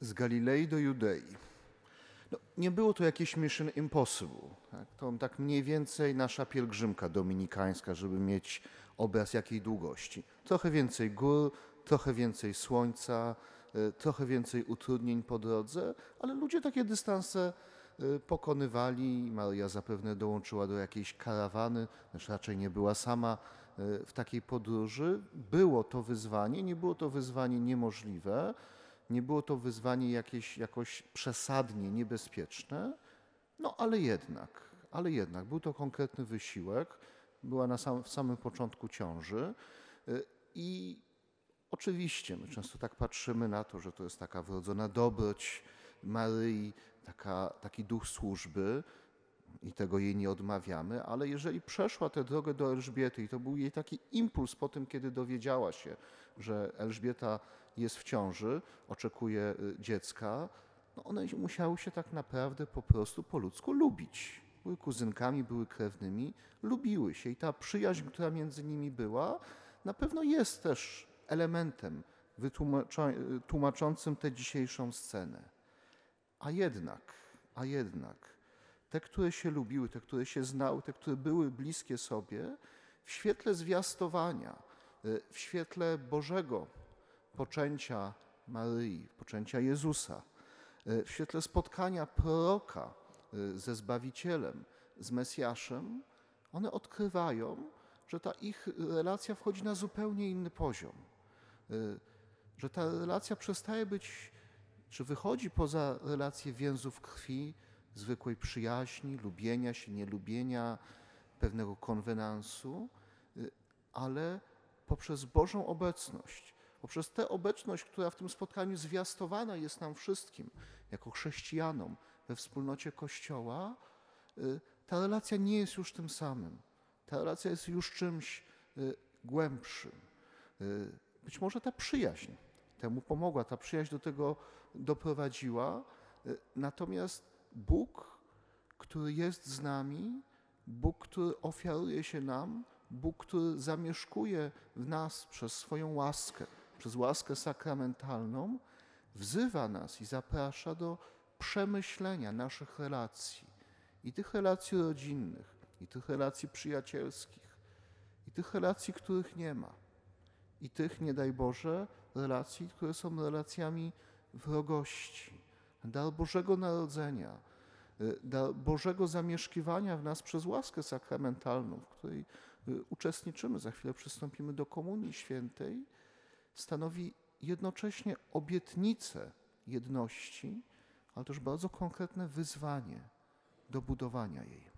z Galilei do Judei. No, nie było to jakieś mission impossible. Tak? To tak mniej więcej nasza pielgrzymka dominikańska, żeby mieć obraz jakiej długości. Trochę więcej gór, trochę więcej słońca, y, trochę więcej utrudnień po drodze, ale ludzie takie dystanse y, pokonywali. Maria zapewne dołączyła do jakiejś karawany, też raczej nie była sama y, w takiej podróży. Było to wyzwanie, nie było to wyzwanie niemożliwe, nie było to wyzwanie jakieś jakoś przesadnie niebezpieczne, no ale jednak, ale jednak był to konkretny wysiłek. Była na sam, w samym początku ciąży y, i oczywiście my często tak patrzymy na to, że to jest taka wrodzona dobroć Maryi, taka, taki duch służby i tego jej nie odmawiamy, ale jeżeli przeszła tę drogę do Elżbiety i to był jej taki impuls po tym, kiedy dowiedziała się, że Elżbieta jest w ciąży, oczekuje y, dziecka, no one musiały się tak naprawdę po prostu po ludzku lubić. Były kuzynkami, były krewnymi, lubiły się i ta przyjaźń, która między nimi była, na pewno jest też elementem wytłumacza- tłumaczącym tę dzisiejszą scenę. A jednak, a jednak, te, które się lubiły, te, które się znały, te, które były bliskie sobie, w świetle zwiastowania, y, w świetle Bożego poczęcia Maryi, poczęcia Jezusa, y, w świetle spotkania proroka y, ze Zbawicielem, z Mesjaszem, one odkrywają, że ta ich relacja wchodzi na zupełnie inny poziom. Że ta relacja przestaje być, czy wychodzi poza relację więzów krwi, zwykłej przyjaźni, lubienia się, nielubienia, pewnego konwenansu, y, ale poprzez Bożą obecność, poprzez tę obecność, która w tym spotkaniu zwiastowana jest nam wszystkim, jako chrześcijanom we wspólnocie Kościoła, y, ta relacja nie jest już tym samym. Ta relacja jest już czymś y, głębszym. Być może ta przyjaźń temu pomogła, ta przyjaźń do tego doprowadziła. Natomiast Bóg, który jest z nami, Bóg, który ofiaruje się nam, Bóg, który zamieszkuje w nas przez swoją łaskę, przez łaskę sakramentalną, wzywa nas i zaprasza do przemyślenia naszych relacji i tych relacji rodzinnych, i tych relacji przyjacielskich, i tych relacji, których nie ma, i tych, nie daj Boże, relacji, które są relacjami wrogości. Dar Bożego Narodzenia, y, dar Bożego zamieszkiwania w nas przez łaskę sakramentalną, w której y, uczestniczymy, za chwilę przystąpimy do Komunii Świętej, stanowi jednocześnie obietnicę jedności, ale też bardzo konkretne wyzwanie do budowania jej.